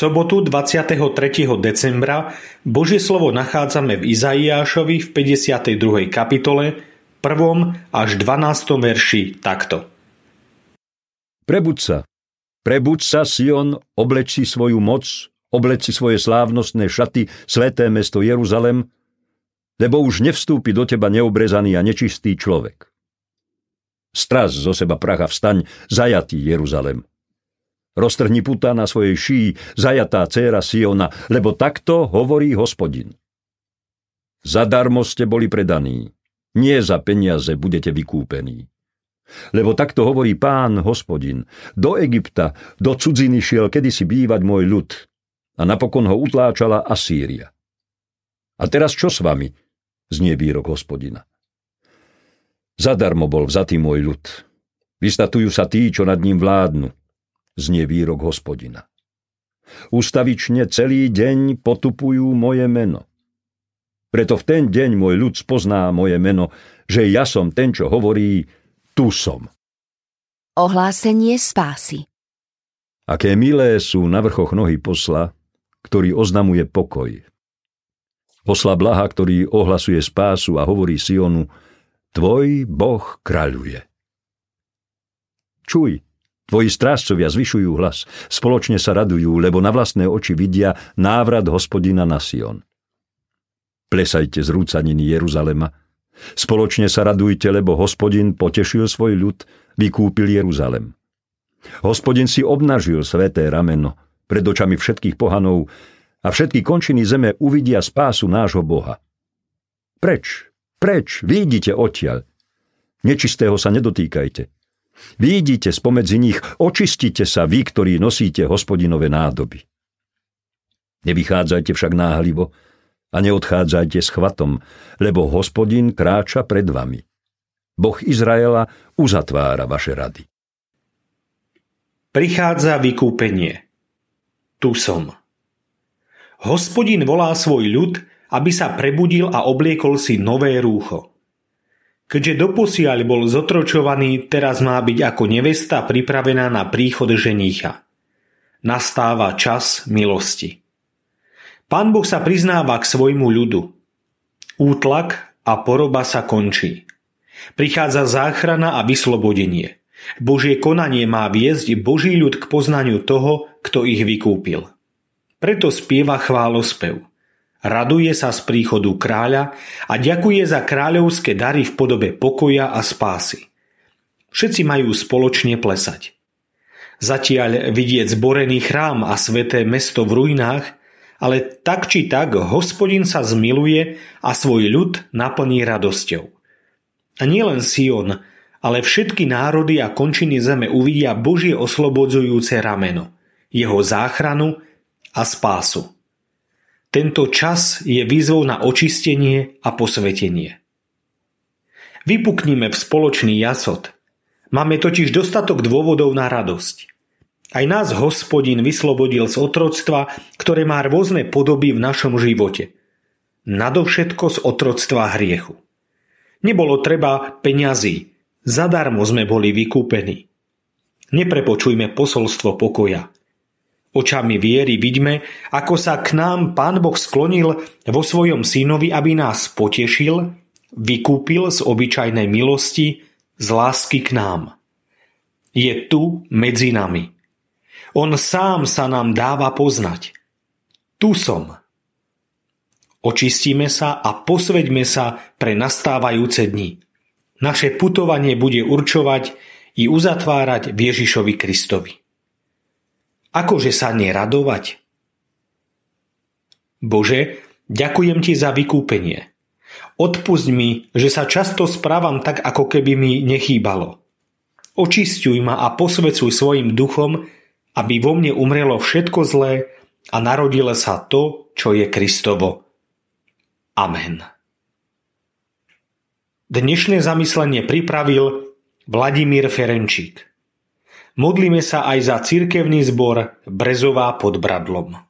sobotu 23. decembra Božie slovo nachádzame v Izaiášovi v 52. kapitole, 1. až 12. verši takto. Prebuď sa, prebuď sa, Sion, obleč si svoju moc, obleč si svoje slávnostné šaty, sveté mesto Jeruzalem, lebo už nevstúpi do teba neobrezaný a nečistý človek. Stras zo seba pracha vstaň, zajatý Jeruzalem. Roztrhni puta na svojej šíji, zajatá dcéra Siona, lebo takto hovorí hospodin. Zadarmo ste boli predaní, nie za peniaze budete vykúpení. Lebo takto hovorí pán hospodin. Do Egypta, do cudziny šiel kedysi bývať môj ľud a napokon ho utláčala Asýria. A teraz čo s vami? Znie výrok hospodina. Zadarmo bol vzatý môj ľud. Vystatujú sa tí, čo nad ním vládnu znie výrok hospodina. Ústavične celý deň potupujú moje meno. Preto v ten deň môj ľud spozná moje meno, že ja som ten, čo hovorí, tu som. Ohlásenie spásy Aké milé sú na vrchoch nohy posla, ktorý oznamuje pokoj. Posla blaha, ktorý ohlasuje spásu a hovorí Sionu, tvoj Boh kráľuje. Čuj, Tvoji strážcovia zvyšujú hlas, spoločne sa radujú, lebo na vlastné oči vidia návrat hospodina na Sion. Plesajte z rúcaniny Jeruzalema. Spoločne sa radujte, lebo hospodin potešil svoj ľud, vykúpil Jeruzalem. Hospodin si obnažil sveté rameno pred očami všetkých pohanov a všetky končiny zeme uvidia spásu nášho Boha. Preč, preč, výjdite odtiaľ. Nečistého sa nedotýkajte. Výjdite spomedzi nich, očistite sa vy, ktorí nosíte hospodinové nádoby. Nevychádzajte však náhlivo a neodchádzajte s chvatom, lebo hospodin kráča pred vami. Boh Izraela uzatvára vaše rady. Prichádza vykúpenie. Tu som. Hospodin volá svoj ľud, aby sa prebudil a obliekol si nové rúcho. Keďže doposiaľ bol zotročovaný, teraz má byť ako nevesta pripravená na príchod ženícha. Nastáva čas milosti. Pán Boh sa priznáva k svojmu ľudu. Útlak a poroba sa končí. Prichádza záchrana a vyslobodenie. Božie konanie má viesť Boží ľud k poznaniu toho, kto ich vykúpil. Preto spieva chválospev. Raduje sa z príchodu kráľa a ďakuje za kráľovské dary v podobe pokoja a spásy. Všetci majú spoločne plesať. Zatiaľ vidieť zborený chrám a sveté mesto v ruinách, ale tak či tak hospodin sa zmiluje a svoj ľud naplní radosťou. A nielen Sion, ale všetky národy a končiny zeme uvidia Božie oslobodzujúce rameno, jeho záchranu a spásu. Tento čas je výzvou na očistenie a posvetenie. Vypuknime v spoločný jasot. Máme totiž dostatok dôvodov na radosť. Aj nás hospodin vyslobodil z otroctva, ktoré má rôzne podoby v našom živote. Nadovšetko z otroctva hriechu. Nebolo treba peňazí, zadarmo sme boli vykúpení. Neprepočujme posolstvo pokoja – Očami viery vidíme, ako sa k nám Pán Boh sklonil vo svojom synovi, aby nás potešil, vykúpil z obyčajnej milosti, z lásky k nám. Je tu medzi nami. On sám sa nám dáva poznať. Tu som. Očistíme sa a posveďme sa pre nastávajúce dni. Naše putovanie bude určovať i uzatvárať Ježišovi Kristovi. Akože sa neradovať? Bože, ďakujem Ti za vykúpenie. Odpusť mi, že sa často správam tak, ako keby mi nechýbalo. Očistuj ma a posvecuj svojim duchom, aby vo mne umrelo všetko zlé a narodilo sa to, čo je Kristovo. Amen. Dnešné zamyslenie pripravil Vladimír Ferenčík. Modlíme sa aj za cirkevný zbor Brezová pod Bradlom.